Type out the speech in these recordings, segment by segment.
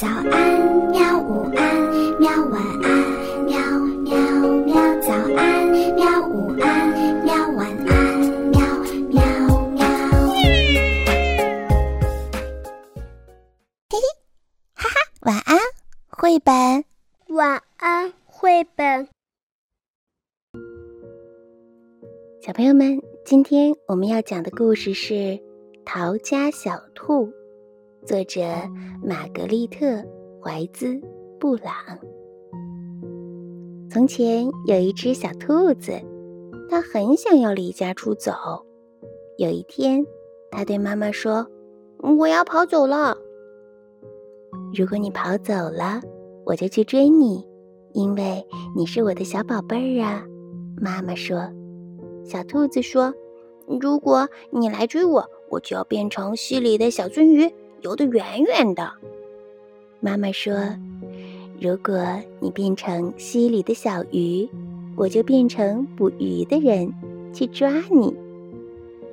早安，喵！午安，喵！晚安，喵喵喵！早安，喵！午安，喵！晚安，喵喵喵！嘿嘿，哈哈，晚安，绘本。晚安，绘本。小朋友们，今天我们要讲的故事是《逃家小兔》。作者玛格丽特·怀兹·布朗。从前有一只小兔子，它很想要离家出走。有一天，它对妈妈说：“我要跑走了。如果你跑走了，我就去追你，因为你是我的小宝贝儿啊。”妈妈说。小兔子说：“如果你来追我，我就要变成溪里的小鳟鱼。”游得远远的。妈妈说：“如果你变成溪里的小鱼，我就变成捕鱼的人去抓你。”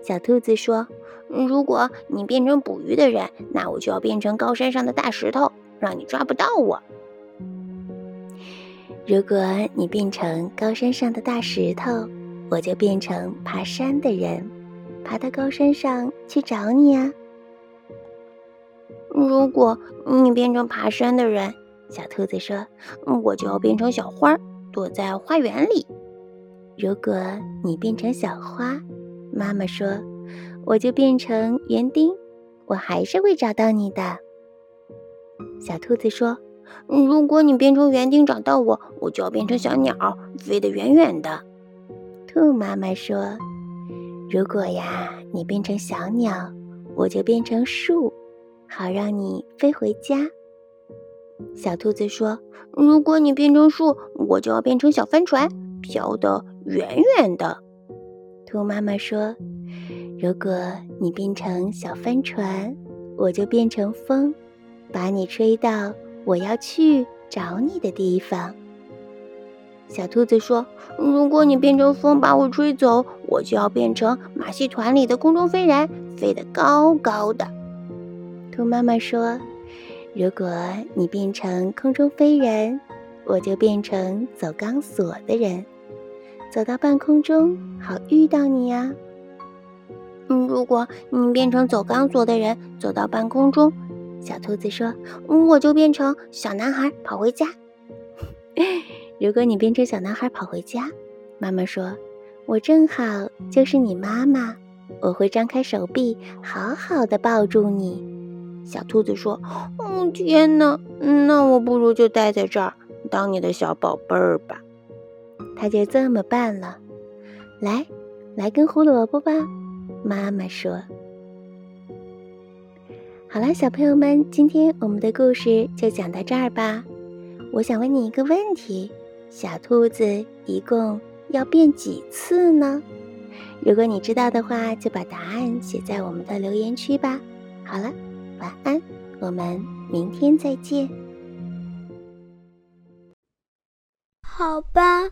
小兔子说：“如果你变成捕鱼的人，那我就要变成高山上的大石头，让你抓不到我。如果你变成高山上的大石头，我就变成爬山的人，爬到高山上去找你啊。”如果你变成爬山的人，小兔子说：“我就要变成小花，躲在花园里。”如果你变成小花，妈妈说：“我就变成园丁，我还是会找到你的。”小兔子说：“如果你变成园丁找到我，我就要变成小鸟，飞得远远的。”兔妈妈说：“如果呀，你变成小鸟，我就变成树。”好让你飞回家。小兔子说：“如果你变成树，我就要变成小帆船，飘得远远的。”兔妈妈说：“如果你变成小帆船，我就变成风，把你吹到我要去找你的地方。”小兔子说：“如果你变成风把我吹走，我就要变成马戏团里的空中飞人，飞得高高的。”兔妈妈说：“如果你变成空中飞人，我就变成走钢索的人，走到半空中好遇到你呀。”嗯，如果你变成走钢索的人，走到半空中，小兔子说：“我就变成小男孩跑回家。”如果你变成小男孩跑回家，妈妈说：“我正好就是你妈妈，我会张开手臂，好好的抱住你。”小兔子说：“哦，天哪，那我不如就待在这儿，当你的小宝贝儿吧。”他就这么办了。来，来根胡萝卜吧，妈妈说。好了，小朋友们，今天我们的故事就讲到这儿吧。我想问你一个问题：小兔子一共要变几次呢？如果你知道的话，就把答案写在我们的留言区吧。好了。晚安，我们明天再见。好吧，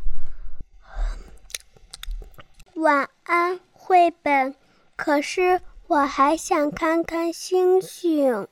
晚安，绘本。可是我还想看看星星。